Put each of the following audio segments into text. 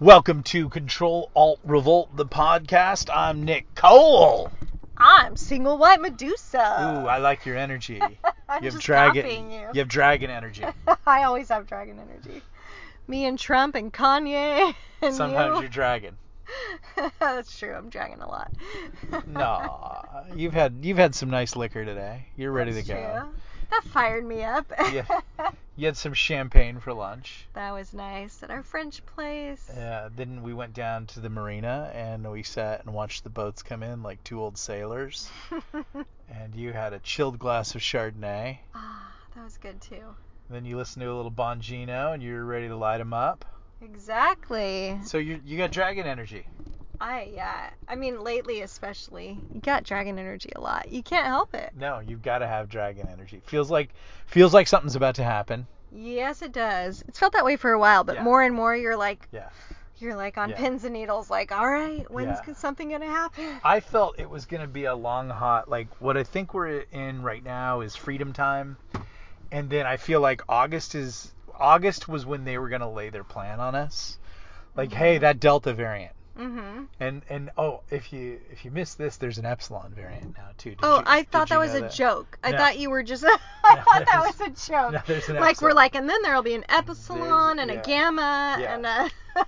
Welcome to Control Alt Revolt, the podcast. I'm Nick Cole. I'm single white Medusa. Ooh, I like your energy. I'm You have just dragon. copying you. have dragon energy. I always have dragon energy. Me and Trump and Kanye and Sometimes you. you're dragon. That's true. I'm dragging a lot. No, you've had you've had some nice liquor today. You're ready That's to go. true. That fired me up. Yeah. You had some champagne for lunch. that was nice at our French place. Yeah. Then we went down to the marina and we sat and watched the boats come in like two old sailors. And you had a chilled glass of Chardonnay. Ah, that was good too. Then you listened to a little Bongino and you were ready to light them up. Exactly. So you you got dragon energy. I yeah. I mean lately especially. You got dragon energy a lot. You can't help it. No, you've got to have dragon energy. Feels like feels like something's about to happen. Yes, it does. It's felt that way for a while, but Yeah. more and more you're like Yeah. you're like on Yeah. pins and needles like, "All right, when's Yeah. something going to happen?" I felt it was going to be a long hot like what I think we're in right now is freedom time. And then I feel like August is August was when they were going to lay their plan on us. Like, hey, mm-hmm. that delta variant. Mhm. And and oh, if you if you miss this, there's an epsilon variant now too. Did Oh, you- I thought that was a joke. I No. thought you were just I thought that was a joke. No, there's an like we're like and then there'll be an epsilon and yeah. a gamma Yeah. and a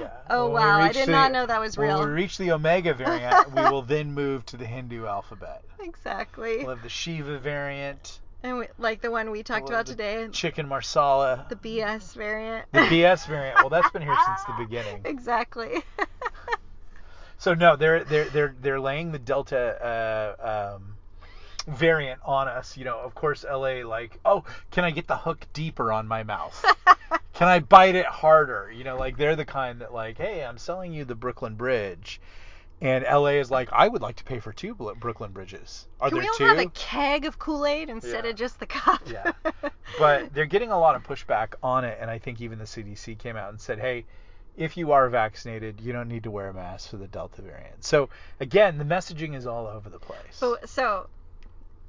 Yeah. Oh When wow, I did the- not know that was When real. we reach the omega variant, we will then move to the Hindu alphabet. exactly. We'll have the Shiva variant, And we, like the one we talked We'll about today, chicken marsala, the BS variant. the BS variant. Well, that's been here since the beginning. Exactly. So no, they're they're they're they're laying the Delta uh, um, variant on us. You know, of course, LA like, oh, can I get the hook deeper on my mouth? Can I bite it harder? You know, like they're the kind that like, hey, I'm selling you the Brooklyn Bridge, and LA is like, I would like to pay for two Brooklyn bridges. Are Can there we all two? have a keg of Kool-Aid instead Yeah. of just the cup? Yeah. but they're getting a lot of pushback on it, and I think even the CDC came out and said, hey, if you are vaccinated, you don't need to wear a mask for the Delta variant. So again, the messaging is all over the place. So, so,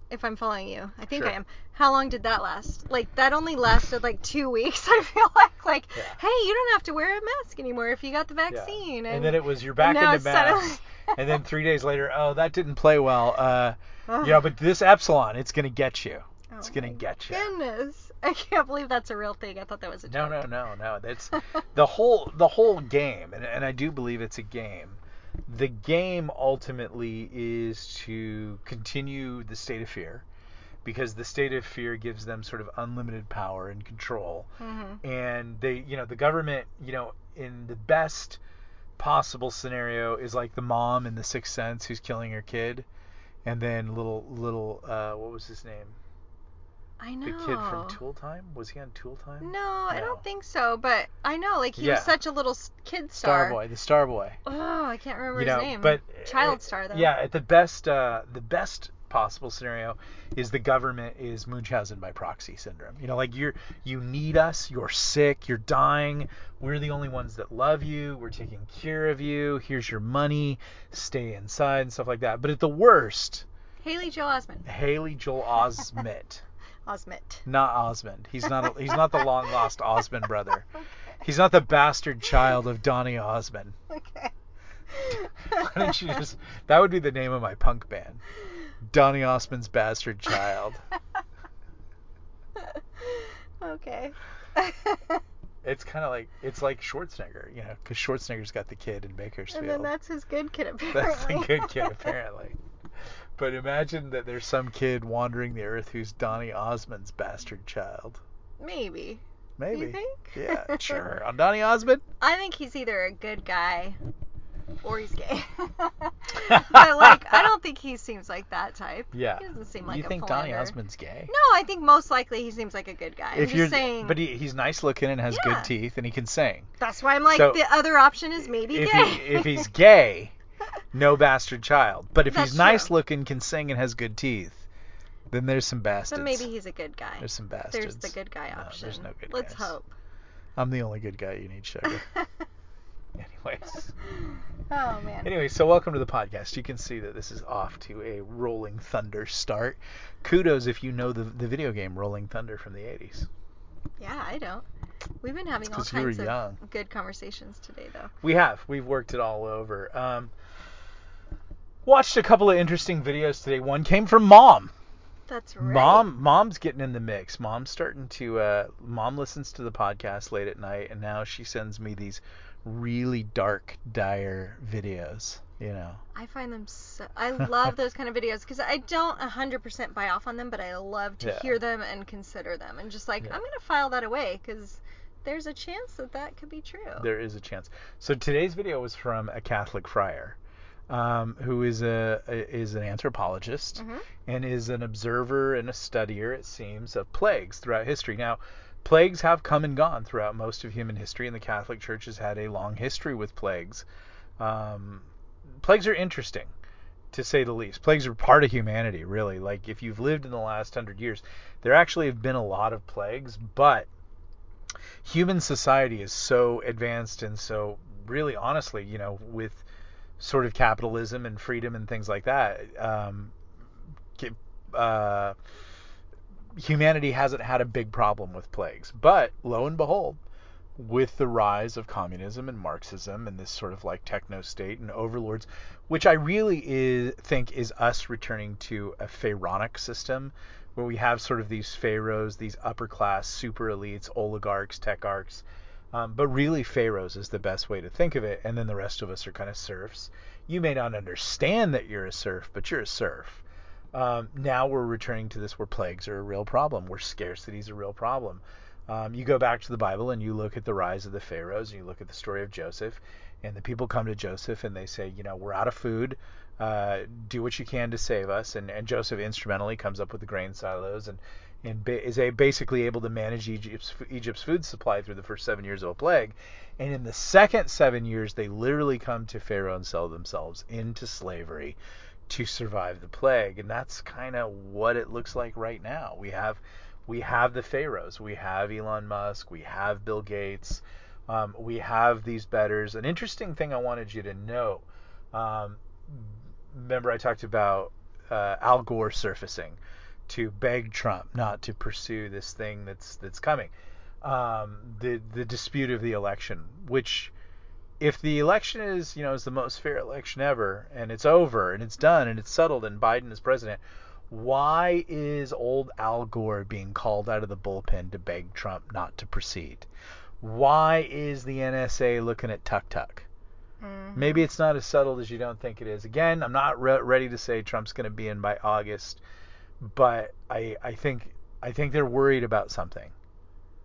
if I'm following you, I think Sure. I am. How long did that last? Like that only lasted like two weeks. I feel like like, Yeah. hey, you don't have to wear a mask anymore if you got the Yeah. vaccine. And, then it was you're back into it's suddenly- masks, and then three days later, oh, that didn't play well. Uh, Ugh. yeah, but this epsilon, it's gonna get you. It's Oh gonna my get you. Goodness, I can't believe that's a real thing. I thought that was a joke. No, no, no, no. That's the whole the whole game, and, and I do believe it's a game. The game ultimately is to continue the state of fear, because the state of fear gives them sort of unlimited power and control. Mhm. And they, you know, the government, you know, in the best possible scenario is like the mom in The Sixth Sense who's killing her kid, and then little little uh, what was his name? I know. The kid from Tool Time? Was he on Tool Time? No, I don't think so. But I know, like he Yeah. was such a little kid star. Starboy, the Starboy. Oh, I can't remember you his know, name. but Child uh, star though. Yeah, at the best, uh, the best possible scenario is the government is Munchausen by proxy syndrome. You know, like you're you need us, you're sick, you're dying. We're the only ones that love you. We're taking care of you. Here's your money. Stay inside and stuff like that. But at the worst, Haley Joel Osment. Haley Joel Osment, Osment. not Osmond. He's not. A, he's not the long lost Osmond brother. He's not the bastard child of Donny Osmond. Okay. Why don't you just? That would be the name of my punk band. Donny Osmond's bastard child. okay. It's kind of like it's like Schwarzenegger, you know, because Schwarzenegger's got the kid in Bakersfield. and then that's his good kid apparently. That's the good kid apparently. But imagine that there's some kid wandering the earth who's Donny Osmond's bastard child. Maybe. Maybe. You think? Yeah, sure. On Donny Osmond? I think he's either a good guy or he's gay. but like, I don't think he seems like that type. Yeah. He doesn't seem like you a think Donny. Osmond's gay? No, I think most likely he seems like a good guy. I'm if just you're, saying. but he, he's nice looking and has Yeah. good teeth and he can sing. that's why I'm like So, the other option is maybe if gay. he if he's gay, no bastard child. But if That's he's nice true. looking, can sing, and has good teeth, then there's some bastards. so maybe he's a good guy. there's some bastards. There's the good guy No, option. there's no good Let's guys. hope. I'm the only good guy you need, sugar. Anyways. oh man. Anyway, so welcome to the podcast. You can see that this is off to a rolling thunder start. Kudos if you know the the video game Rolling Thunder from the 80s. Yeah, I don't. We've been having all kinds of young. good conversations today, though. We have. We've worked it all over. Um, watched a couple of interesting videos today. One came from mom. That's right. Mom, mom's getting in the mix. Mom's starting to. Uh, mom listens to the podcast late at night, and now she sends me these really dark, dire videos. You know. I find them so. I love those kind of videos because I don't 100% buy off on them, but I love to Yeah. hear them and consider them, and just like Yeah. I'm gonna file that away because there's a chance that that could be true. There is a chance. So today's video was from a Catholic friar, um, who is a, a is an anthropologist Mhm. and is an observer and a studier, it seems, of plagues throughout history. Now, plagues have come and gone throughout most of human history, and the Catholic Church has had a long history with plagues. Um, plagues are interesting, to say the least. Plagues are part of humanity, really. Like if you've lived in the last hundred years, there actually have been a lot of plagues, but human society is so advanced and so really honestly, you know, with sort of capitalism and freedom and things like that, um, uh, humanity hasn't had a big problem with plagues. But lo and behold, with the rise of communism and Marxism and this sort of like techno state and overlords, which I really is, think is us returning to a pharaonic system where we have sort of these pharaohs, these upper class super elites, oligarchs, techarchs. Um, but really, pharaohs is the best way to think of it, and then the rest of us are kind of serfs. You may not understand that you're a serf, but you're a serf. Um, now we're returning to this where plagues are a real problem, where scarcity is a real problem. Um, you go back to the Bible and you look at the rise of the pharaohs, and you look at the story of Joseph, and the people come to Joseph and they say, you know, we're out of food. Uh, do what you can to save us. And, and Joseph instrumentally comes up with the grain silos and and ba- is basically able to manage Egypt's Egypt's food supply through the first seven years of a plague. And in the second seven years, they literally come to Pharaoh and sell themselves into slavery to survive the plague. And that's kind of what it looks like right now. We have we have the pharaohs. We have Elon Musk. We have Bill Gates. Um, we have these betters. An interesting thing I wanted you to know. Um, remember, I talked about uh, Al Gore surfacing to beg Trump not to pursue this thing that's that's coming. Um, the the dispute of the election, which if the election is you know is the most fair election ever and it's over and it's done and it's settled and Biden is president, why is old Al Gore being called out of the bullpen to beg Trump not to proceed? Why is the NSA looking at Tuk Tuk? Mhm. Maybe it's not as settled as you don't think it is. Again, I'm not re- ready to say Trump's going to be in by August, but I I think I think they're worried about something.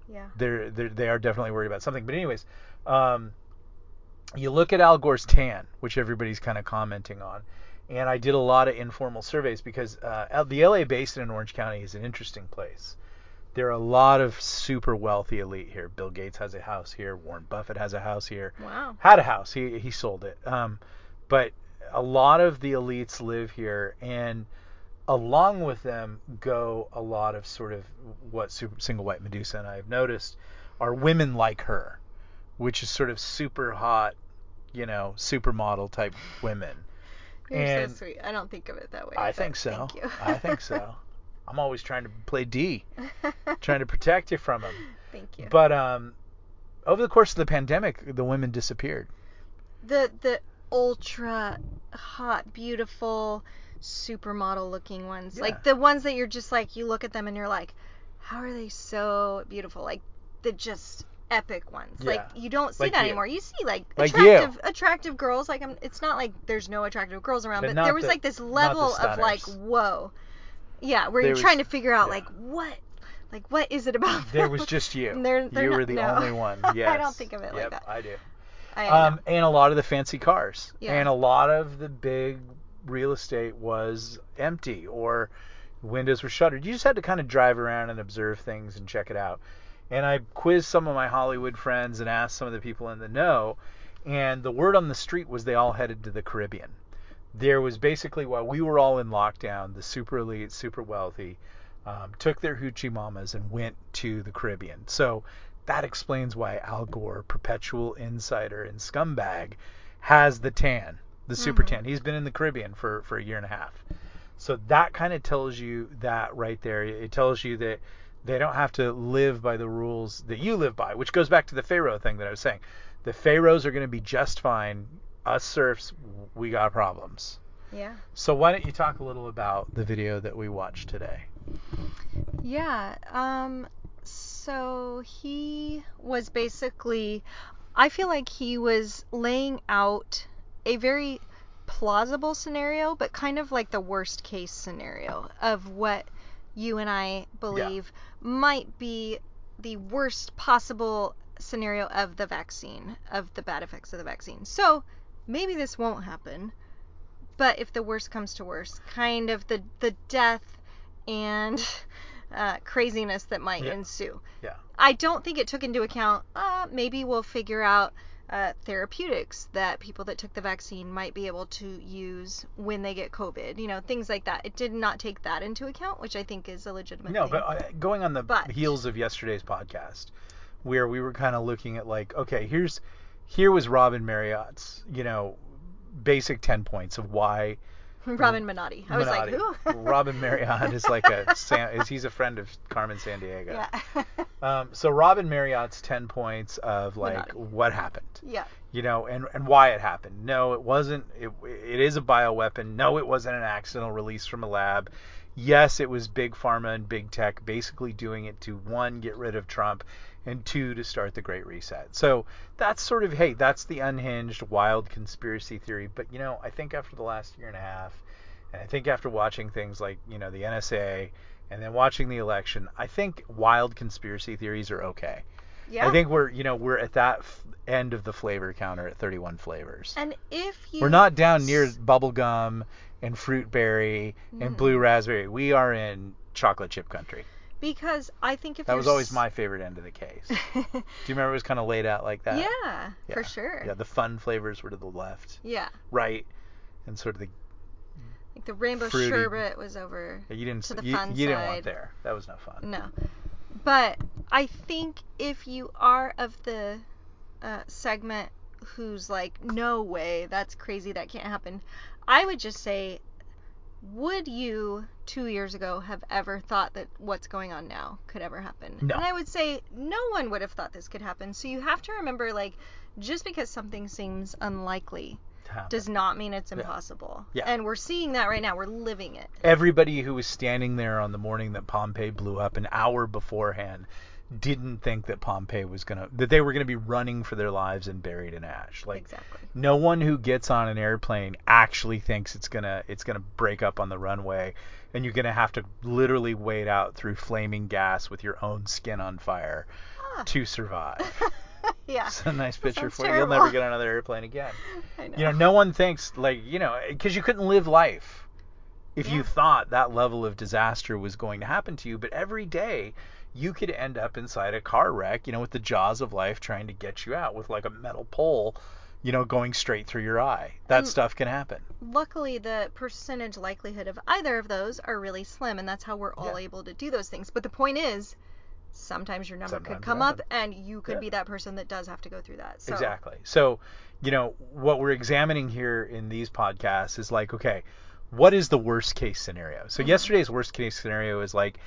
Yeah. They're, they're they are definitely worried about something. But anyways, um, you look at Al Gore's tan, which everybody's kind of commenting on, and I did a lot of informal surveys because uh, the LA basin in Orange County is an interesting place. There are a lot of super wealthy elite here. Bill Gates has a house here. Warren Buffett has a house here Wow. had a house. He he sold it. Um, but a lot of the elites live here, and along with them go a lot of sort of what super, single white Medusa and I have noticed are women like her, which is sort of super hot, you know, supermodel type women. You're And so sweet. I don't think of it that way. I think so. Thank you. I think so. I'm always trying to play D, trying to protect you from them. Thank you. But um, over the course of the pandemic, the women disappeared. the the ultra hot, beautiful, supermodel looking ones. Yeah. Like the ones that you're just like you look at them and you're like, how are they so beautiful? Like the just epic ones. Like you don't see Like that you. anymore. You see like, Like you. attractive attractive girls. Like I'm, it's not like there's no attractive girls around, But but, there was the- like this level of like whoa. Yeah, where There you're was- trying to figure out yeah. like what like what is it about There them? was just you. They're- they're you not- were the no. only one. Yes. I don't think of it like that. I do. I. Um, and a lot of the fancy cars. Yeah. And a lot of the big real estate was empty or windows were shuttered. You just had to kind of drive around and observe things and check it out. And I quizzed some of my Hollywood friends and asked some of the people in the know, and the word on the street was they all headed to the Caribbean. There was basically while we were all in lockdown, the super elite, super wealthy, um, took their hoochie mamas and went to the Caribbean. So that explains why Al Gore, perpetual insider and scumbag, has the tan, the super Mhm. tan. He's been in the Caribbean for, for a year and a half. So that kind of tells you that right there. It tells you that They don't have to live by the rules that you live by, which goes back to the Pharaoh thing that I was saying. The Pharaohs are going to be just fine. Us serfs, we got problems. Yeah. So why don't you talk a little about the video that we watched today? Yeah. Um so he was basically I feel like he was laying out a very plausible scenario, but kind of like the worst case scenario of what you and I believe might be the worst possible scenario of the vaccine, of the bad effects of the vaccine. So maybe this won't happen, but if the worst comes to worst, kind of the the death and uh, craziness that might Yeah. ensue. Yeah. I don't think it took into account. Uh, maybe we'll figure out uh, therapeutics that people that took the vaccine might be able to use when they get COVID. You know, things like that. It did not take that into account, which I think is a legitimate No, thing. but uh, going on the But- heels of yesterday's podcast, where we were kind of looking at like, okay, here's here was Robin Marriott's, you know, basic ten points of why Robin Monotti. I was like, who? Robin Marriott is like a San, is he's a friend of Carmen Sandiego. yeah. Um, so Robin Marriott's ten points of like Monotti. what happened, yeah. you know, and and why it happened. No, it wasn't. It it is a bioweapon. No, it wasn't an accidental release from a lab. Yes, it was big pharma and big tech basically doing it to one get rid of Trump and two to start the Great Reset. So that's sort of hey, that's the unhinged wild conspiracy theory. But you know, I think after the last year and a half, and I think after watching things like you know the NSA and then watching the election, I think wild conspiracy theories are okay. Yeah. I think we're you know we're at that f- end of the flavor counter at 31 flavors. and if you We're not down near bubblegum and fruit berry and mm. blue raspberry. We are in chocolate chip country. Because I think if That was always my favorite end of the case. Do you remember it was kind of laid out like that? yeah, for sure. Yeah, the fun flavors were to the left, Yeah. right, and sort of the Like the rainbow Fruity. sherbet was over. Yeah, you didn't To the you, fun you didn't want there. That was no fun. No. But I think if you are of the uh, segment who's like, no way, that's crazy, that can't happen, I would just say, would you two years ago have ever thought that what's going on now could ever happen? No. And I would say no one would have thought this could happen. So you have to remember, like, just because something seems unlikely does not mean it's impossible. Yeah. And we're seeing that right now. We're living it. Everybody who was standing there on the morning that Pompeii blew up an hour beforehand didn't think that Pompeii was gonna that they were gonna be running for their lives and buried in ash. Like exactly. no one who gets on an airplane actually thinks it's gonna it's gonna break up on the runway and you're gonna have to literally wade out through flaming gas with your own skin on fire Ah. to survive. yeah. It's a nice picture for you. You'll never get on another airplane again. I know. You know, no one thinks like you know because you couldn't live life if you thought that level of disaster was going to happen to you. But every day you could end up inside a car wreck, you know, with the jaws of life trying to get you out with like a metal pole, you know, going straight through your eye. That And- stuff can happen. luckily the percentage likelihood of either of those are really slim and that's how we're all Yeah. able to do those things but the point is sometimes your number Sometimes could come up and you could Yeah. be that person that does have to go through that so Exactly. So, you know, what we're examining here in these podcasts is like, okay, what is the worst case scenario? So Mhm. yesterday's worst case scenario is like,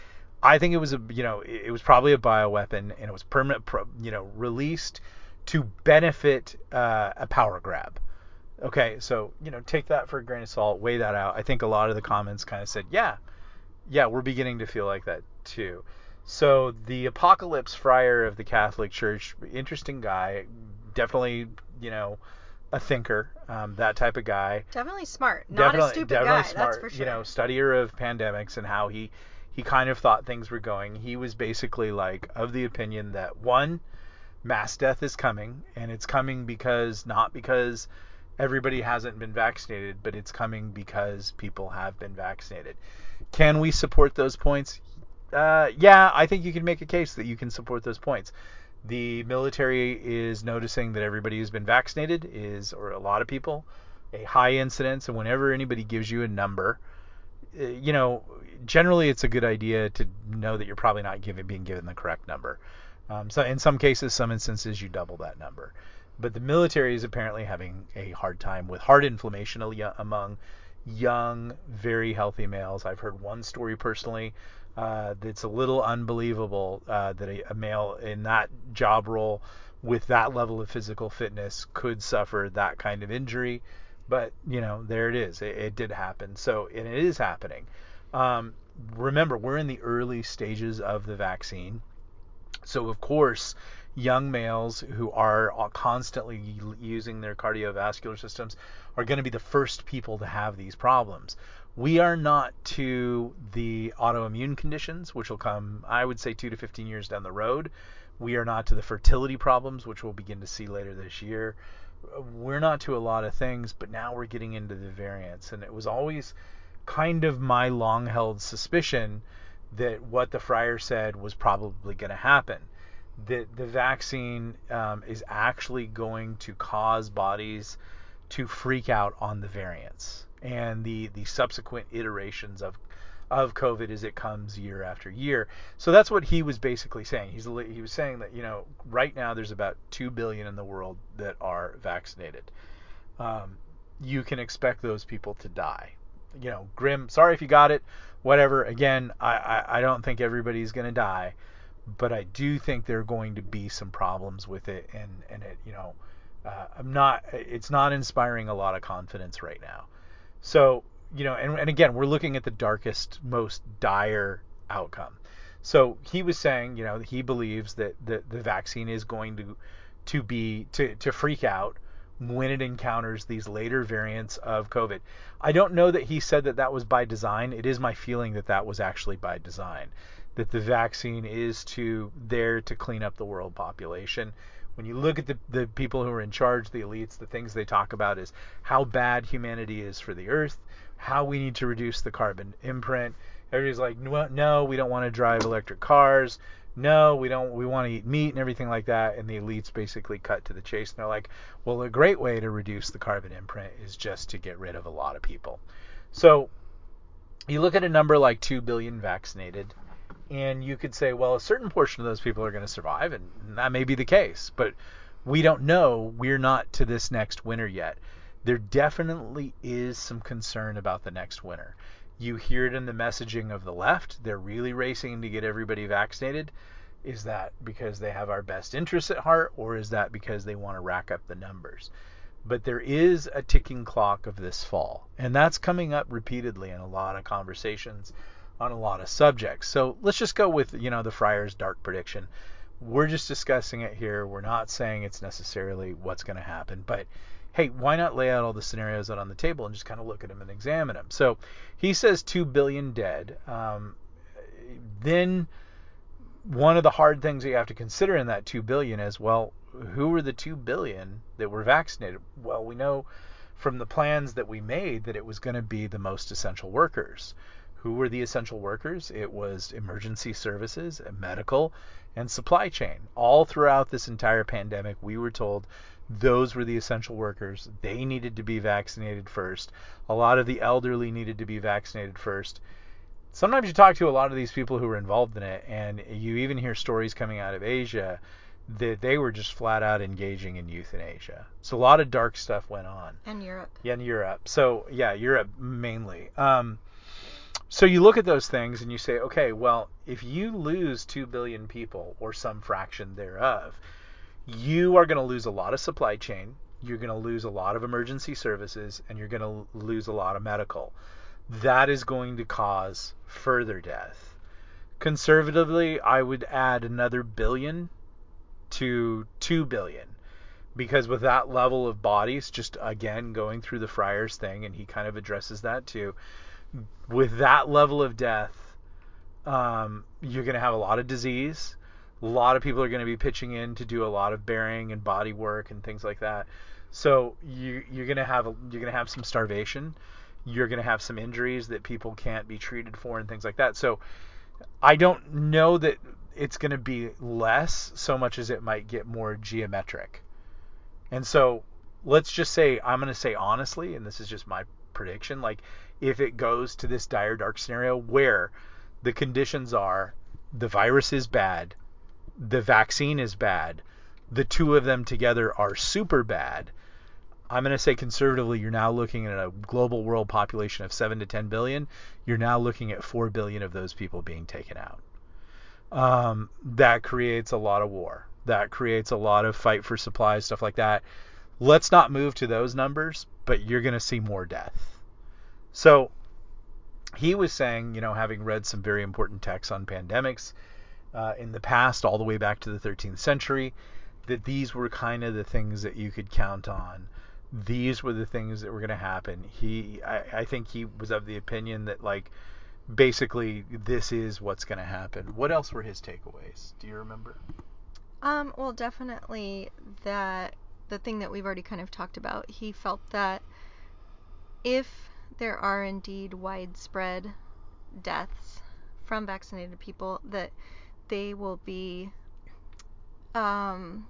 I think it was a, you know, it was probably a bioweapon and it was permanent, you know, released to benefit uh, a power grab. Okay, so you know, take that for a grain of salt, weigh that out. I think a lot of the comments kind of said, yeah, yeah, we're beginning to feel like that too. So the Apocalypse Friar of the Catholic Church, interesting guy, definitely, you know, a thinker, um, that type of guy. definitely smart not definitely, a stupid definitely guy smart, that's for sure you know, studier of pandemics and how he he kind of thought things were going. He was basically like of the opinion that one, mass death is coming, and it's coming because not because everybody hasn't been vaccinated, but it's coming because people have been vaccinated. Can we support those points? Uh, yeah, I think you can make a case that you can support those points. The military is noticing that everybody who's been vaccinated is, or a lot of people, a high incidence, and whenever anybody gives you a number, you know, generally it's a good idea to know that you're probably not given, being given the correct number. Um, so in some cases, some instances, you double that number. But the military is apparently having a hard time with heart inflammation among young, very healthy males. I've heard one story personally Uh, it's a little unbelievable uh, that a, a male in that job role with that level of physical fitness could suffer that kind of injury. But you know, there it is. It, it did happen. So and it is happening. Um, remember, we're in the early stages of the vaccine. So of course, young males who are constantly using their cardiovascular systems are going to be the first people to have these problems. We are not to the autoimmune conditions, which will come, I would say, two to 15 years down the road. We are not to the fertility problems, which we'll begin to see later this year. We're not to a lot of things, but now we're getting into the variants. And it was always kind of my long held suspicion that what the friar said was probably going to happen. That the vaccine um, is actually going to cause bodies to freak out on the variants and the the subsequent iterations of of COVID as it comes year after year. So that's what he was basically saying. He's he was saying that you know right now there's about two billion in the world that are vaccinated. Um, you can expect those people to die. You know, grim. Sorry if you got it. Whatever. Again, I I, I don't think everybody's gonna die, but I do think there are going to be some problems with it, and and it you know. Uh, I'm not. It's not inspiring a lot of confidence right now. So, you know, and, and again, we're looking at the darkest, most dire outcome. So he was saying, you know, he believes that the, the vaccine is going to to be to, to freak out when it encounters these later variants of COVID. I don't know that he said that that was by design. It is my feeling that that was actually by design. That the vaccine is to there to clean up the world population when you look at the, the people who are in charge, the elites, the things they talk about is how bad humanity is for the earth, how we need to reduce the carbon imprint. Everybody's like, no, we don't want to drive electric cars. No, we don't. We want to eat meat and everything like that. And the elites basically cut to the chase, and they're like, well, a great way to reduce the carbon imprint is just to get rid of a lot of people. So you look at a number like 2 billion vaccinated and you could say, well, a certain portion of those people are going to survive, and that may be the case, but we don't know. We're not to this next winter yet. There definitely is some concern about the next winter. You hear it in the messaging of the left. They're really racing to get everybody vaccinated. Is that because they have our best interests at heart, or is that because they want to rack up the numbers? But there is a ticking clock of this fall, and that's coming up repeatedly in a lot of conversations on a lot of subjects. So let's just go with, you know, the Friar's dark prediction. We're just discussing it here. We're not saying it's necessarily what's going to happen, but hey, why not lay out all the scenarios out on the table and just kind of look at them and examine them? So he says 2 billion dead. Um, then one of the hard things that you have to consider in that 2 billion is, well, who were the 2 billion that were vaccinated? Well, we know from the plans that we made that it was going to be the most essential workers. Who were the essential workers? It was emergency services, medical, and supply chain. All throughout this entire pandemic, we were told those were the essential workers. They needed to be vaccinated first. A lot of the elderly needed to be vaccinated first. Sometimes you talk to a lot of these people who were involved in it, and you even hear stories coming out of Asia that they were just flat out engaging in euthanasia. So a lot of dark stuff went on. And Europe. Yeah, in Europe. So yeah, Europe mainly. Um, so you look at those things and you say, okay, well, if you lose 2 billion people or some fraction thereof, you are going to lose a lot of supply chain, you're going to lose a lot of emergency services, and you're going to lose a lot of medical. That is going to cause further death. Conservatively, I would add another billion to 2 billion because with that level of bodies just again going through the friars thing and he kind of addresses that too with that level of death, um, you're going to have a lot of disease. A lot of people are going to be pitching in to do a lot of bearing and body work and things like that. So you, you're going to have you're going to have some starvation. You're going to have some injuries that people can't be treated for and things like that. So I don't know that it's going to be less so much as it might get more geometric. And so let's just say I'm going to say honestly, and this is just my prediction, like if it goes to this dire dark scenario where the conditions are the virus is bad, the vaccine is bad, the two of them together are super bad. I'm going to say conservatively, you're now looking at a global world population of 7 to 10 billion. You're now looking at 4 billion of those people being taken out. Um, that creates a lot of war. That creates a lot of fight for supplies, stuff like that. Let's not move to those numbers, but you're going to see more death. So he was saying, you know, having read some very important texts on pandemics uh, in the past, all the way back to the 13th century, that these were kind of the things that you could count on these were the things that were going to happen. He, I, I think he was of the opinion that like basically this is what's going to happen. What else were his takeaways? Do you remember? Um, well, definitely that the thing that we've already kind of talked about. He felt that if there are indeed widespread deaths from vaccinated people, that they will be um,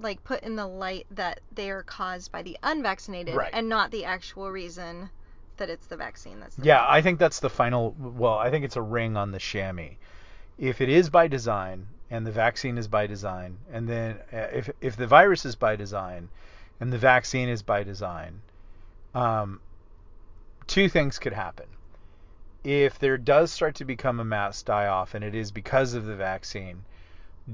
like put in the light that they are caused by the unvaccinated Right. and not the actual reason that it's the vaccine that's the Yeah, problem. I think that's the final. Well, I think it's a ring on the chamois. If it is by design and the vaccine is by design, and then uh, if if the virus is by design and the vaccine is by design, um, two things could happen. If there does start to become a mass die off, and it is because of the vaccine,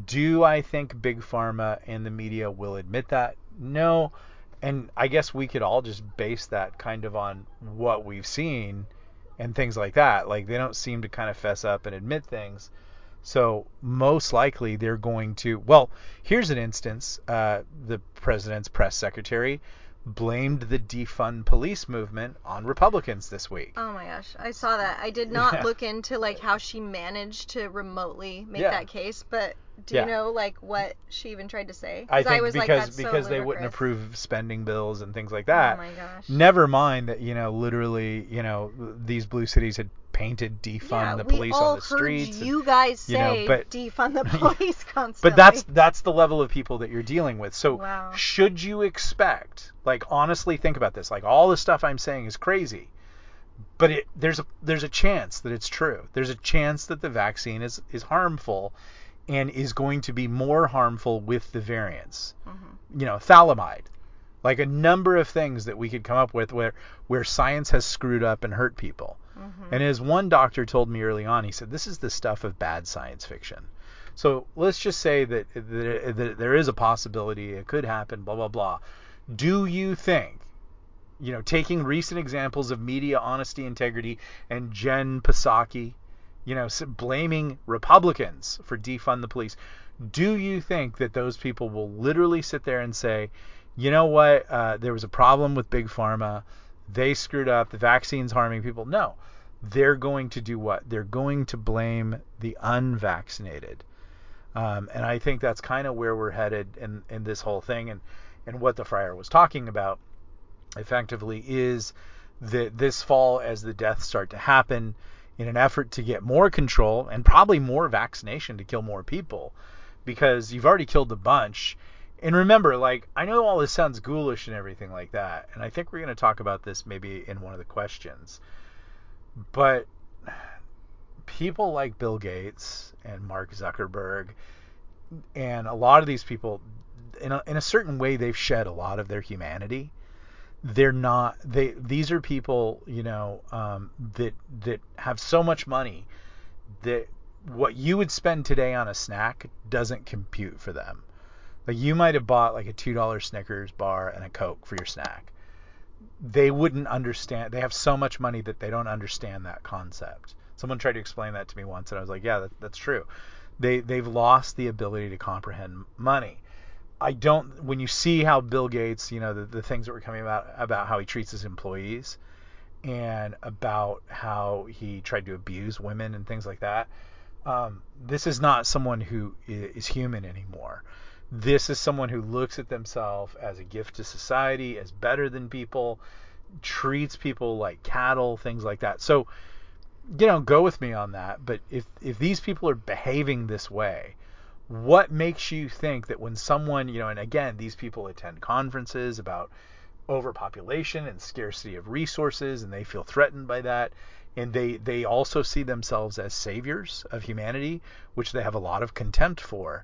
do I think big pharma and the media will admit that? No. And I guess we could all just base that kind of on what we've seen and things like that. Like they don't seem to kind of fess up and admit things. So most likely they're going to. Well, here's an instance. Uh, the president's press secretary blamed the defund police movement on Republicans this week. Oh my gosh, I saw that. I did not Yeah. look into like how she managed to remotely make Yeah. that case, but do Yeah. you know like what she even tried to say? I think was like, because so because they wouldn't approve spending bills and things like oh that. Oh my gosh. Never mind that you know literally you know these blue cities had painted defund yeah, the police on the streets. Heard and- you guys you know, say but- defund the police constantly. but that's that's the level of people that you're dealing with. So Wow. should you expect like honestly think about this. Like all the stuff I'm saying is crazy. But it, there's a there's a chance that it's true. There's a chance that the vaccine is is harmful and is going to be more harmful with the variants. Mhm. You know, thalidomide. Like a number of things that we could come up with where where science has screwed up and hurt people. Mhm. And as one doctor told me early on, he said, "This is the stuff of bad science fiction." So let's just say that, that, that there is a possibility it could happen. Blah blah blah. Do you think, you know, taking recent examples of media honesty, integrity, and Jen Psaki, you know, blaming Republicans for defund the police, do you think that those people will literally sit there and say, you know what, uh, there was a problem with big pharma, they screwed up, the vaccine's harming people? No, they're going to do what? They're going to blame the unvaccinated. Um, and I think that's kind of where we're headed in, in this whole thing. And, and what the friar was talking about effectively is that this fall, as the deaths start to happen, in an effort to get more control and probably more vaccination to kill more people, because you've already killed a bunch. And remember, like, I know all this sounds ghoulish and everything like that, and I think we're going to talk about this maybe in one of the questions. But people like Bill Gates and Mark Zuckerberg and a lot of these people, in a, in a certain way, they've shed a lot of their humanity. They're not they. These are people, you know, um, that that have so much money that what you would spend today on a snack doesn't compute for them. Like you might have bought like a two dollar Snickers bar and a Coke for your snack. They wouldn't understand. They have so much money that they don't understand that concept. Someone tried to explain that to me once, and I was like, yeah, that, that's true. They they've lost the ability to comprehend money. I don't. When you see how Bill Gates, you know, the, the things that were coming about about how he treats his employees, and about how he tried to abuse women and things like that. Um, this is not someone who is human anymore. This is someone who looks at themselves as a gift to society, as better than people, treats people like cattle, things like that. So, you know, go with me on that. But if if these people are behaving this way, what makes you think that when someone, you know, and again, these people attend conferences about overpopulation and scarcity of resources and they feel threatened by that and they they also see themselves as saviors of humanity which they have a lot of contempt for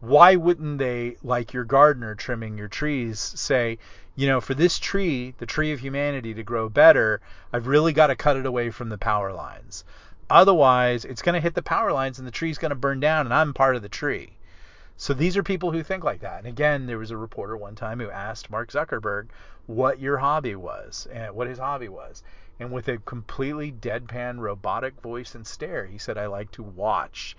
why wouldn't they, like your gardener trimming your trees, say, you know, for this tree, the tree of humanity, to grow better, I've really got to cut it away from the power lines. Otherwise, it's going to hit the power lines and the tree's going to burn down, and I'm part of the tree. So these are people who think like that. And again, there was a reporter one time who asked Mark Zuckerberg what your hobby was and what his hobby was. And with a completely deadpan robotic voice and stare, he said, I like to watch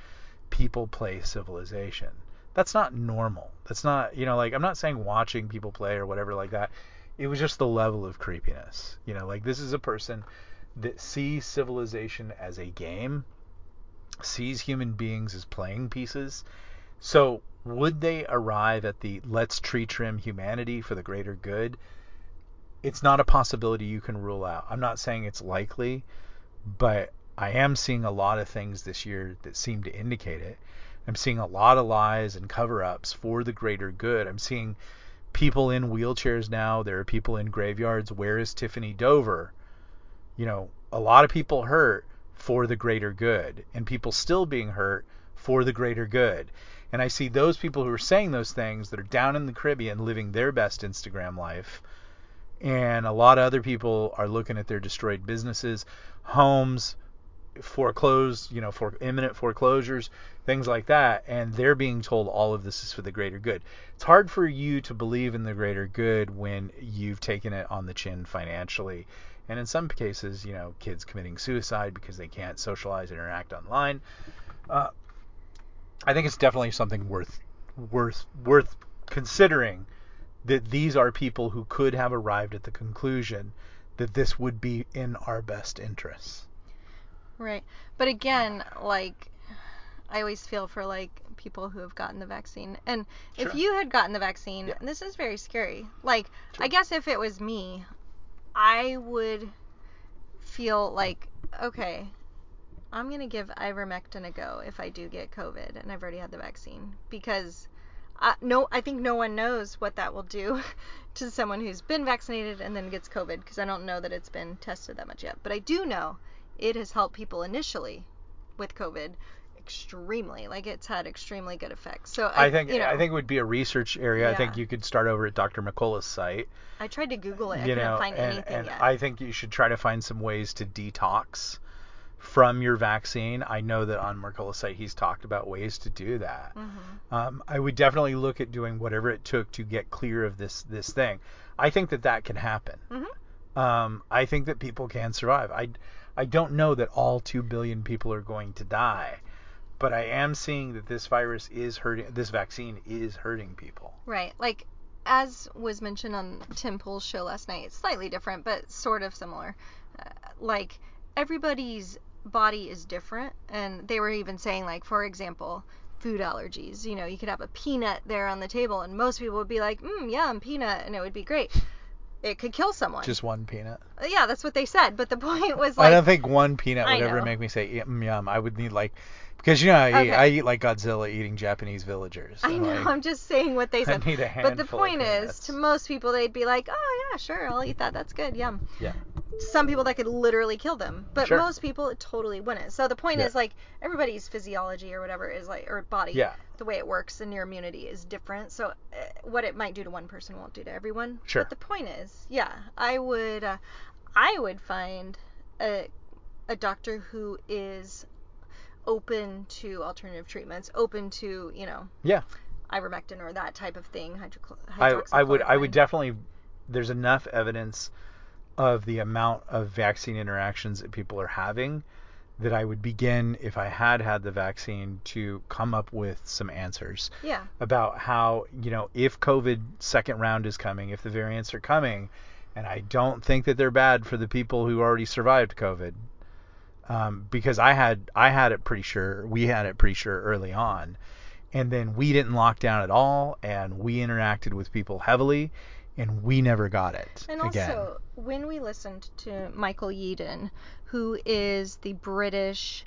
people play civilization. That's not normal. That's not, you know, like I'm not saying watching people play or whatever like that. It was just the level of creepiness. You know, like this is a person that sees civilization as a game, sees human beings as playing pieces. So would they arrive at the let's tree trim humanity for the greater good? It's not a possibility you can rule out. I'm not saying it's likely, but I am seeing a lot of things this year that seem to indicate it. I'm seeing a lot of lies and cover ups for the greater good. I'm seeing people in wheelchairs now. There are people in graveyards. Where is Tiffany Dover? You know, a lot of people hurt for the greater good, and people still being hurt for the greater good. And I see those people who are saying those things that are down in the Caribbean living their best Instagram life. And a lot of other people are looking at their destroyed businesses, homes, foreclosed, you know, for imminent foreclosures, things like that, and they're being told all of this is for the greater good. It's hard for you to believe in the greater good when you've taken it on the chin financially. And in some cases, you know, kids committing suicide because they can't socialize and interact online. Uh, I think it's definitely something worth worth worth considering that these are people who could have arrived at the conclusion that this would be in our best interests. Right. But again, like I always feel for like people who have gotten the vaccine. And if you had gotten the vaccine, Yeah. this is very scary. Like Sure. I guess if it was me, I would feel like okay, I'm going to give ivermectin a go if I do get COVID and I've already had the vaccine because I, no, I think no one knows what that will do to someone who's been vaccinated and then gets COVID because I don't know that it's been tested that much yet. But I do know it has helped people initially with COVID extremely. Like it's had extremely good effects. So I, I think you know, I think it would be a research area. I think you could start over at Dr. McCullough's site. I tried to Google it. I you couldn't know, find and, anything and yet. I think you should try to find some ways to detox from your vaccine. I know that on McCullough's site he's talked about ways to do that. Mhm. Um, I would definitely look at doing whatever it took to get clear of this this thing. I think that that can happen. Mhm. Um, I think that people can survive. I I don't know that all two billion people are going to die, but I am seeing that this virus is hurting. This vaccine is hurting people. Right. Like as was mentioned on Tim Pool's show last night, it's slightly different but sort of similar. Uh, like everybody's body is different and they were even saying like for example, food allergies. You know, you could have a peanut there on the table and most people would be like, "Mm, yum, peanut," and it would be great. It could kill someone. Just one peanut. Uh, yeah, that's what they said, but the point was like I don't think one peanut would ever make me say yum yum. I would need like because you know I, eat, I eat like Godzilla eating Japanese villagers. I know, like, I'm just saying what they I said. need a But the handful point is, to most people, they'd be like, oh, yeah, sure, I'll eat that. That's good. Yum. Yeah. Some people that could literally kill them. But Sure. most people, it totally wouldn't. So the point Yeah. is, like, everybody's physiology or whatever is like, or body, Yeah. the way it works and your immunity is different. So uh, what it might do to one person won't do to everyone. Sure. But the point is, yeah, I would, uh, I would find a, a doctor who is open to alternative treatments, open to, you know, Yeah. ivermectin or that type of thing. Hydrocl- I I would I would definitely. There's enough evidence of the amount of vaccine interactions that people are having that I would begin if I had had the vaccine to come up with some answers Yeah. about how you know if COVID second round is coming, if the variants are coming, and I don't think that they're bad for the people who already survived COVID, um, because I had I had it pretty sure we had it pretty sure early on, and then we didn't lock down at all, and we interacted with people heavily, and we never got it And again. also, when we listened to Michael Yeadon, who is the British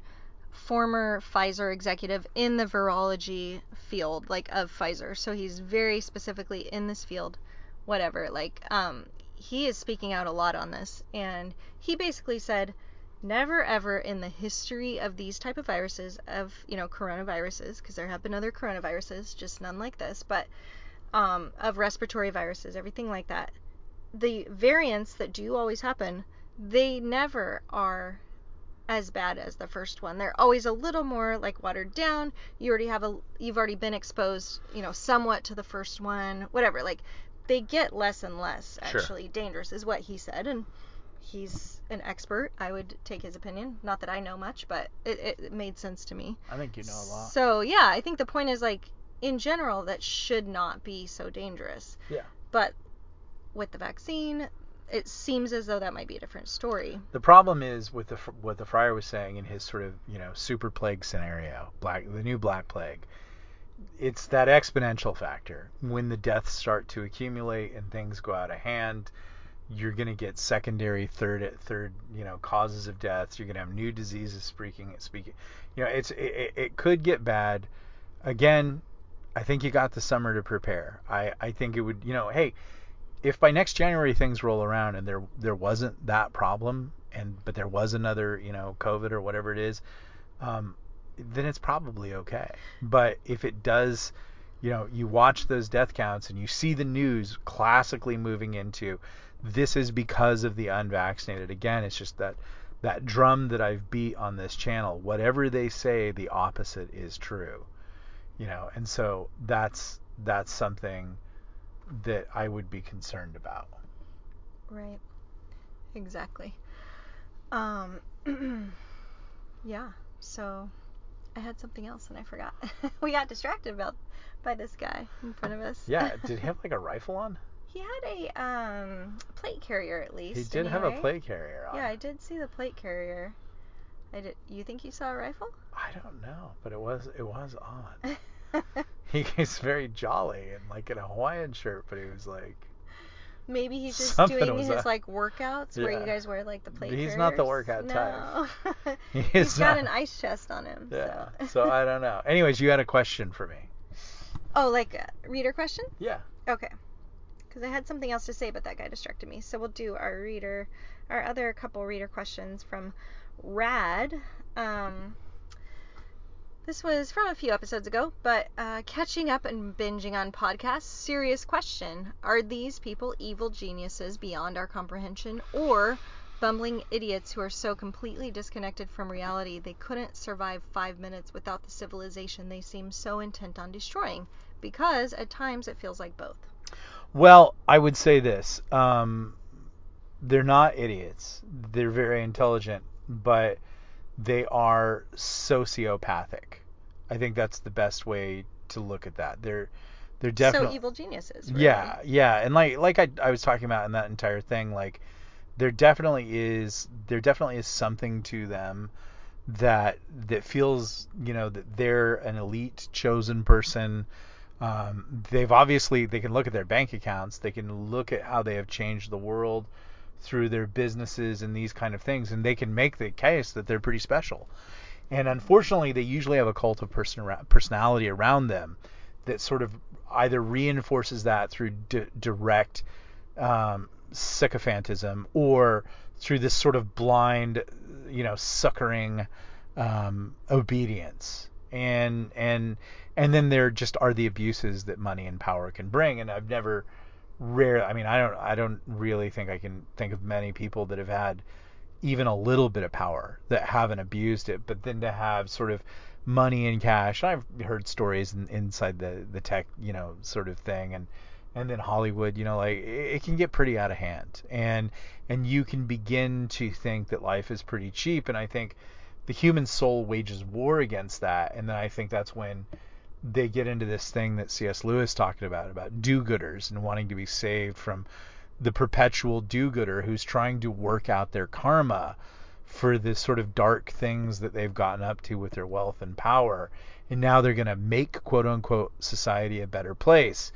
former Pfizer executive in the virology field, like of Pfizer, so he's very specifically in this field, whatever. Like, um, he is speaking out a lot on this, and he basically said, never ever in the history of these type of viruses of you know coronaviruses because there have been other coronaviruses just none like this but um, of respiratory viruses everything like that the variants that do always happen they never are as bad as the first one they're always a little more like watered down you already have a you've already been exposed you know somewhat to the first one whatever like they get less and less Sure. actually dangerous is what he said and he's an expert. I would take his opinion. Not that I know much, but it, it made sense to me. I think you know a lot. So yeah, I think the point is like in general that should not be so dangerous. Yeah. But with the vaccine, it seems as though that might be a different story. The problem is with the what the friar was saying in his sort of you know super plague scenario, black the new black plague. It's that exponential factor when the deaths start to accumulate and things go out of hand. You're going to get secondary, third, third, you know, causes of deaths. You're going to have new diseases speaking, speaking. You know, it's it, it- it could get bad. Again, I think you got the summer to prepare. I I think it would, you know, hey, if by next January things roll around and there there wasn't that problem and but there was another you know COVID or whatever it is, um, then it's probably okay. But if it does, you know, you watch those death counts and you see the news classically moving into this is because of the unvaccinated. Again, it's just that that drum that I've beat on this channel. Whatever they say, the opposite is true. You know, and so that's that's something that I would be concerned about. Right. Exactly. Um yeah. So I had something else and I forgot. we got distracted about by this guy in front of us. Yeah, did he have like a rifle on? He had a um plate carrier at least. He did have a plate carrier on. Yeah, I did see the plate carrier. I did. You think you saw a rifle? I don't know, but it was it was odd. He very jolly and like in a Hawaiian shirt, but he was like Maybe he's just doing his up. like workouts where you guys wear like the plate He's not the workout type. no. he has got an ice chest on him. yeah. So, So I don't know. Anyways, you had a question for me. oh, like a reader question? Yeah. Okay. Because I had something else to say, but that guy distracted me. So we'll do our reader, our other couple reader questions from Rad. Um, this was from a few episodes ago, but uh, catching up and binging on podcasts. Serious question: Are these people evil geniuses beyond our comprehension, or bumbling idiots who are so completely disconnected from reality they couldn't survive five minutes without the civilization they seem so intent on destroying? Because at times it feels like both. Well, I would say this. Um, they're not idiots. They're very intelligent, but they are sociopathic. I think that's the best way to look at that. They're they're definitely So evil geniuses. Really. Yeah, yeah, and like like I I was talking about in that entire thing, like there definitely is there definitely is something to them that that feels you know that they're an elite chosen person. Um, they've obviously they can look at their bank accounts, they can look at how they have changed the world through their businesses and these kind of things, and they can make the case that they're pretty special. And unfortunately, they usually have a cult of person personality around them that sort of either reinforces that through di- direct um, sycophantism or through this sort of blind, you know, suckering um, obedience. And and and then there just are the abuses that money and power can bring. And I've never rare. I mean, I don't I don't really think I can think of many people that have had even a little bit of power that haven't abused it, but then to have sort of money and cash. I've heard stories in, inside the the tech, you know, sort of thing, and and then Hollywood, you know, like it, it can get pretty out of hand, and and you can begin to think that life is pretty cheap, and I think the human soul wages war against that, and then I think that's when they get into this thing that C.S. Lewis talked about about do-gooders and wanting to be saved from the perpetual do-gooder who's trying to work out their karma for the sort of dark things that they've gotten up to with their wealth and power and now they're going to make quote unquote society a better place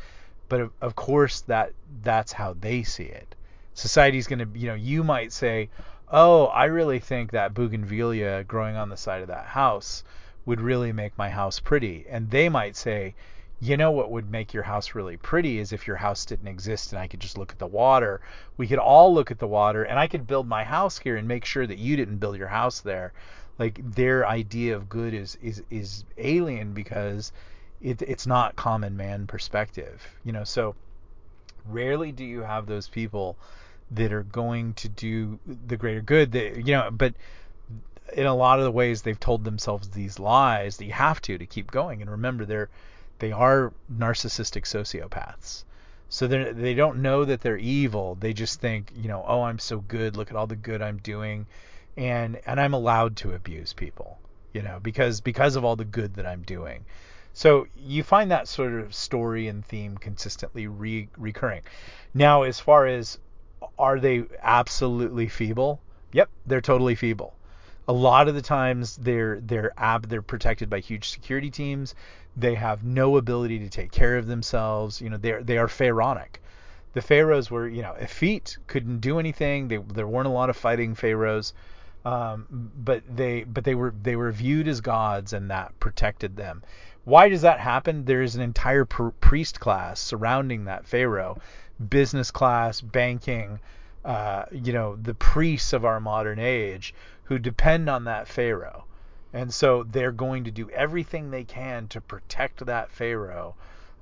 but of, of course that that's how they see it society's going to you know you might say oh i really think that bougainvillea growing on the side of that house would really make my house pretty and they might say you know what would make your house really pretty is if your house didn't exist and I could just look at the water. We could all look at the water and I could build my house here and make sure that you didn't build your house there. Like their idea of good is is is alien because it, it's not common man perspective. You know, so rarely do you have those people that are going to do the greater good that you know but in a lot of the ways they've told themselves these lies that you have to to keep going and remember they're they are narcissistic sociopaths so they they don't know that they're evil they just think you know oh I'm so good look at all the good I'm doing and and I'm allowed to abuse people you know because because of all the good that I'm doing so you find that sort of story and theme consistently re- recurring. Now, as far as are they absolutely feeble? Yep, they're totally feeble. A lot of the times they're they're ab they're protected by huge security teams. They have no ability to take care of themselves. You know, they they are pharaonic. The pharaohs were, you know, effete, couldn't do anything. They, there weren't a lot of fighting pharaohs, um, but they but they were they were viewed as gods, and that protected them. Why does that happen? There is an entire pr- priest class surrounding that pharaoh, business class, banking, uh, you know, the priests of our modern age who depend on that pharaoh. And so they're going to do everything they can to protect that pharaoh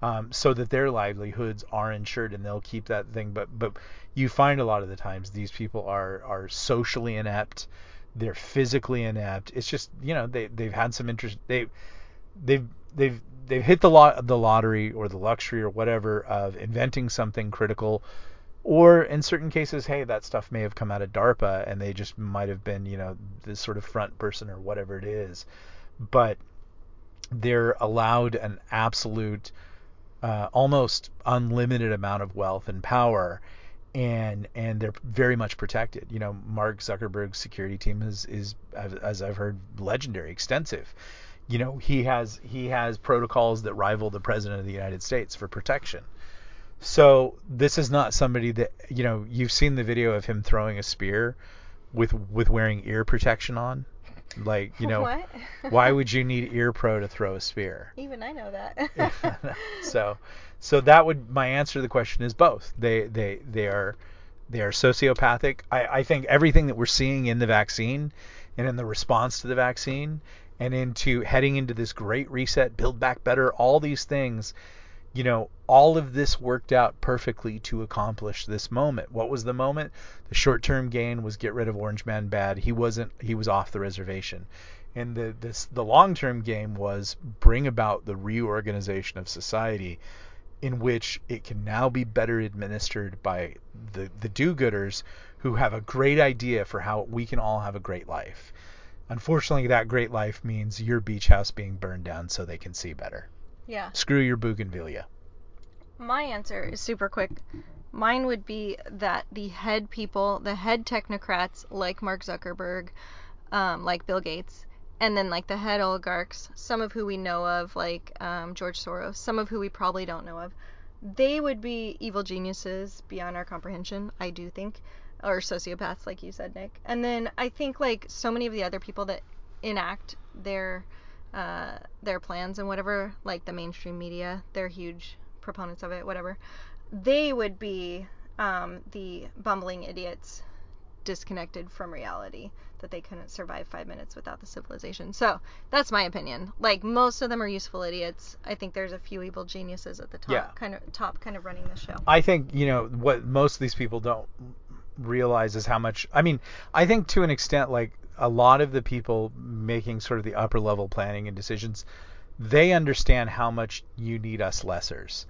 um, so that their livelihoods are insured and they'll keep that thing. But but you find a lot of the times these people are are socially inept, they're physically inept. It's just you know they they've had some interest they they've they've they've hit the lot the lottery or the luxury or whatever of inventing something critical or in certain cases hey that stuff may have come out of DARPA and they just might have been you know this sort of front person or whatever it is but they're allowed an absolute uh, almost unlimited amount of wealth and power and and they're very much protected. You know, Mark Zuckerberg's security team is is as I've heard legendary, extensive you know he has he has protocols that rival the president of the United States for protection. So this is not somebody that you know you've seen the video of him throwing a spear with with wearing ear protection on. Like you know, what? why would you need ear pro to throw a spear? Even I know that. so, so that would my answer to the question is both. They they they are they are sociopathic. I, I think everything that we're seeing in the vaccine and in the response to the vaccine and into heading into this great reset, build back better, all these things, you know, all of this worked out perfectly to accomplish this moment. What was the moment? The short-term gain was get rid of Orange Man bad. He wasn't he was off the reservation. And the this the long-term game was bring about the reorganization of society in which it can now be better administered by the the do-gooders who have a great idea for how we can all have a great life. Unfortunately, that great life means your beach house being burned down so they can see better. Yeah. Screw your bougainvillea. My answer is super quick. Mine would be that the head people, the head technocrats like Mark Zuckerberg, um, like Bill Gates, and then like the head oligarchs, some of who we know of, like um, George Soros, some of who we probably don't know of, they would be evil geniuses beyond our comprehension, I do think or sociopaths, like you said, Nick. And then I think like so many of the other people that enact their uh, their plans and whatever, like the mainstream media, they're huge proponents of it, whatever. They would be um, the bumbling idiots disconnected from reality that they couldn't survive five minutes without the civilization. So that's my opinion. Like most of them are useful idiots. I think there's a few evil geniuses at the top, Yeah. kind of top, kind of running the show. I think you know what most of these people don't realize is how much. I mean, I think to an extent, like a lot of the people making sort of the upper level planning and decisions, they understand how much you need us lessers.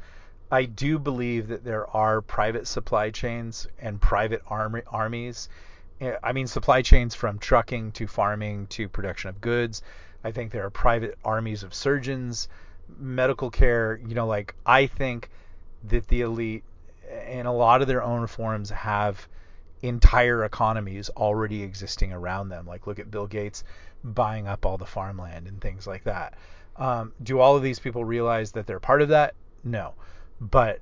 I do believe that there are private supply chains and private army, armies. I mean, supply chains from trucking to farming to production of goods. I think there are private armies of surgeons, medical care. You know, like I think that the elite in a lot of their own forms have entire economies already existing around them. Like look at Bill Gates buying up all the farmland and things like that. Um, do all of these people realize that they're part of that? No. But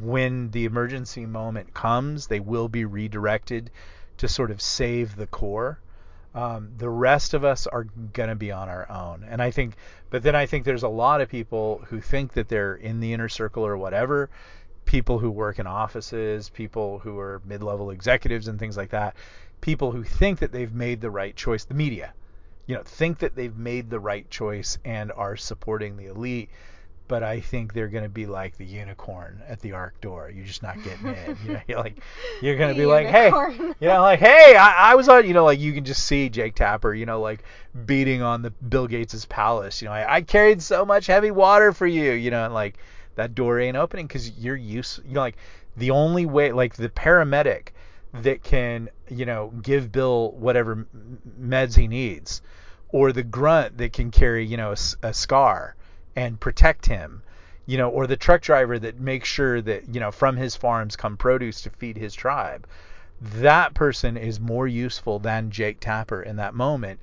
when the emergency moment comes, they will be redirected to sort of save the core. Um, the rest of us are going to be on our own. And I think, but then I think there's a lot of people who think that they're in the inner circle or whatever. People who work in offices, people who are mid level executives and things like that. People who think that they've made the right choice, the media, you know, think that they've made the right choice and are supporting the elite but I think they're going to be like the unicorn at the ark door. You're just not getting in. You know, you're like, you're going to be like, hey, you know, like, hey, I, I was on, you know, like you can just see Jake Tapper, you know, like beating on the Bill Gates's palace. You know, I, I carried so much heavy water for you, you know, and like that door ain't opening because you're used, you know, like the only way, like the paramedic that can, you know, give Bill whatever meds he needs, or the grunt that can carry, you know, a, a scar and protect him you know or the truck driver that makes sure that you know from his farms come produce to feed his tribe that person is more useful than Jake Tapper in that moment.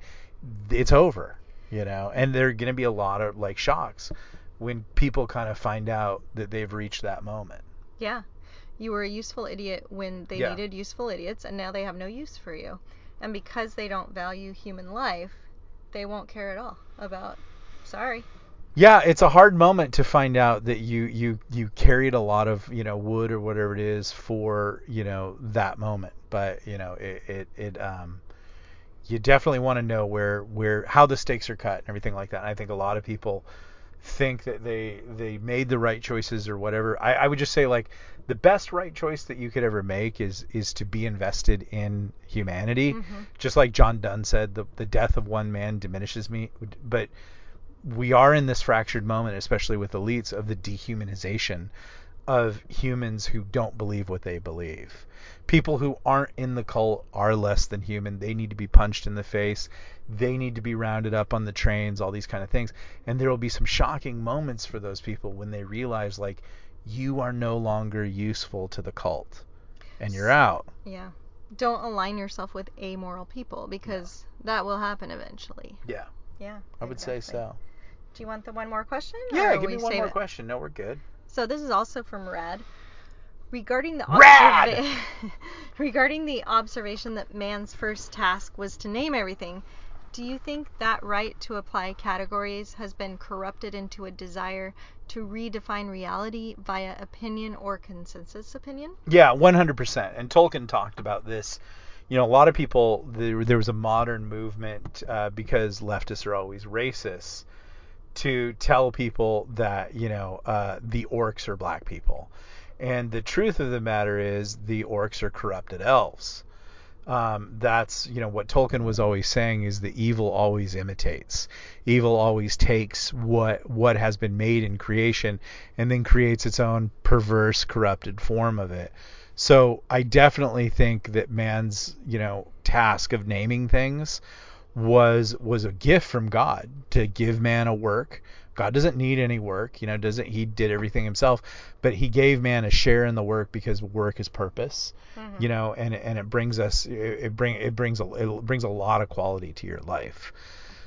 It's over you know and there're going to be a lot of like shocks when people kind of find out that they've reached that moment yeah you were a useful idiot when they yeah. needed useful idiots and now they have no use for you and because they don't value human life they won't care at all about sorry yeah, it's a hard moment to find out that you you you carried a lot of you know wood or whatever it is for you know that moment. But you know it it, it um you definitely want to know where where how the stakes are cut and everything like that. And I think a lot of people think that they they made the right choices or whatever. I, I would just say like the best right choice that you could ever make is is to be invested in humanity. Mm-hmm. Just like John Donne said, the the death of one man diminishes me, but we are in this fractured moment, especially with elites, of the dehumanization of humans who don't believe what they believe. People who aren't in the cult are less than human. They need to be punched in the face. They need to be rounded up on the trains, all these kind of things. And there will be some shocking moments for those people when they realize, like, you are no longer useful to the cult and you're out. Yeah. Don't align yourself with amoral people because that will happen eventually. Yeah. Yeah. I would say so. Do you want the one more question? Yeah, give me one more it? question. No, we're good. So this is also from Rad. Regarding the Rad! regarding the observation that man's first task was to name everything, do you think that right to apply categories has been corrupted into a desire to redefine reality via opinion or consensus opinion? Yeah, 100%. And Tolkien talked about this. You know, a lot of people, there, there was a modern movement uh, because leftists are always racist to tell people that you know uh, the orcs are black people, and the truth of the matter is the orcs are corrupted elves. Um, that's you know what Tolkien was always saying is the evil always imitates. Evil always takes what what has been made in creation and then creates its own perverse, corrupted form of it. So I definitely think that man's you know task of naming things was was a gift from God to give man a work. God doesn't need any work, you know, doesn't he did everything himself, but he gave man a share in the work because work is purpose, mm-hmm. you know, and and it brings us it, it bring it brings a it brings a lot of quality to your life.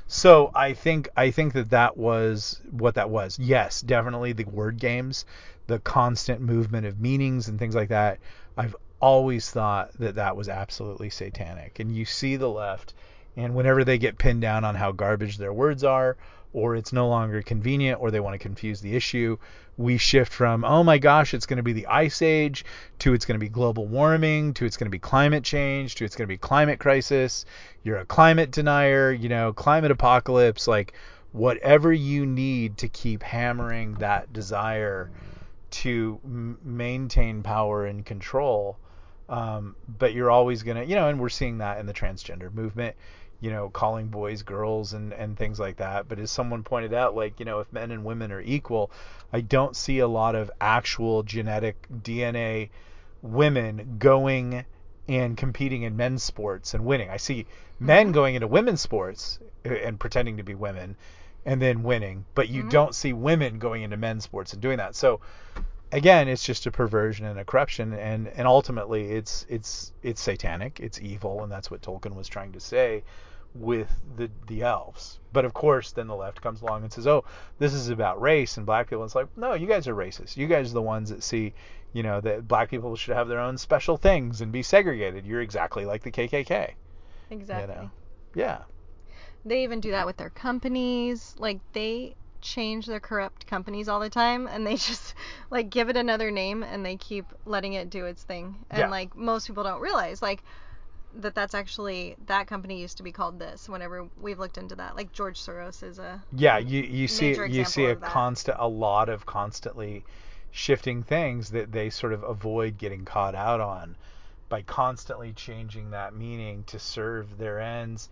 So I think I think that that was what that was. Yes, definitely the word games, the constant movement of meanings and things like that. I've always thought that that was absolutely satanic. And you see the left and whenever they get pinned down on how garbage their words are, or it's no longer convenient, or they want to confuse the issue, we shift from, oh my gosh, it's going to be the ice age, to it's going to be global warming, to it's going to be climate change, to it's going to be climate crisis. You're a climate denier, you know, climate apocalypse, like whatever you need to keep hammering that desire to m- maintain power and control. Um, but you're always going to, you know, and we're seeing that in the transgender movement you know, calling boys girls and, and things like that. But as someone pointed out, like, you know, if men and women are equal, I don't see a lot of actual genetic DNA women going and competing in men's sports and winning. I see men mm-hmm. going into women's sports uh, and pretending to be women and then winning, but you mm-hmm. don't see women going into men's sports and doing that. So again, it's just a perversion and a corruption and and ultimately it's it's it's satanic, it's evil and that's what Tolkien was trying to say with the the elves. But of course, then the left comes along and says, "Oh, this is about race and black people." And it's like, no, you guys are racist. You guys are the ones that see, you know, that black people should have their own special things and be segregated. You're exactly like the KKK. Exactly. You know? Yeah. They even do that with their companies. Like they change their corrupt companies all the time and they just like give it another name and they keep letting it do its thing. And Yeah. like most people don't realize like that that's actually that company used to be called this whenever we've looked into that. Like George Soros is a Yeah, you you see you see a constant a lot of constantly shifting things that they sort of avoid getting caught out on by constantly changing that meaning to serve their ends.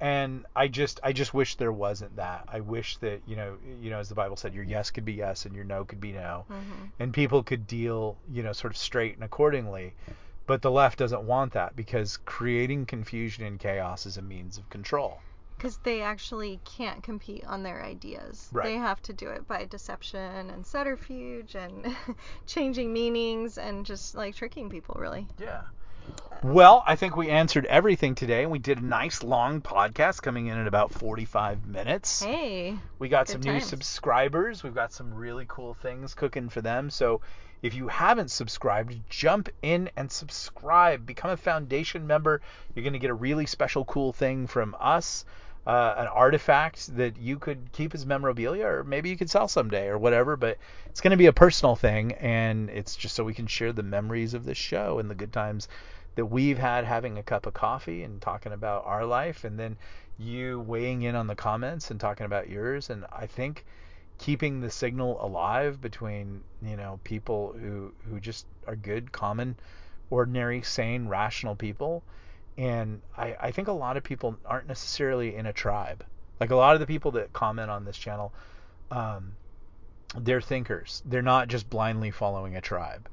And I just I just wish there wasn't that. I wish that, you know, you know as the Bible said your yes could be yes and your no could be no. Mhm. And people could deal, you know, sort of straight and accordingly. But the left doesn't want that because creating confusion and chaos is a means of control. because they actually can't compete on their ideas. Right. They have to do it by deception and subterfuge and changing meanings and just like tricking people, really. Yeah. Well, I think we answered everything today, and we did a nice long podcast coming in at about 45 minutes. Hey, We got some new subscribers. We've got some really cool things cooking for them. So if you haven't subscribed, jump in and subscribe. Become a foundation member. You're going to get a really special, cool thing from us. Uh, an artifact that you could keep as memorabilia, or maybe you could sell someday, or whatever. But it's going to be a personal thing, and it's just so we can share the memories of this show and the good times that we've had having a cup of coffee and talking about our life, and then you weighing in on the comments and talking about yours. And I think keeping the signal alive between you know people who who just are good, common, ordinary, sane, rational people, and I, I think a lot of people aren't necessarily in a tribe. Like a lot of the people that comment on this channel, um, they're thinkers. They're not just blindly following a tribe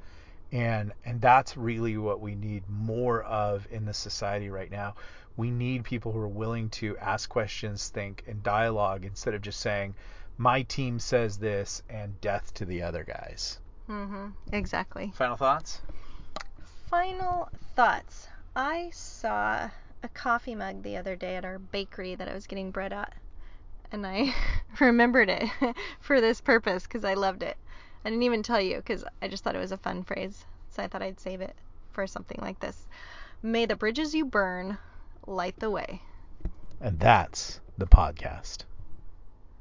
and and that's really what we need more of in the society right now we need people who are willing to ask questions think and dialogue instead of just saying my team says this and death to the other guys Mm-hmm. Exactly. final thoughts Final thoughts. I saw a coffee mug the other day at our bakery that I was getting bread at, and I remembered it for this purpose because I loved it. I didn't even tell you because I just thought it was a fun phrase, so I thought I'd save it for something like this. May the bridges you burn light the way. and that's the podcast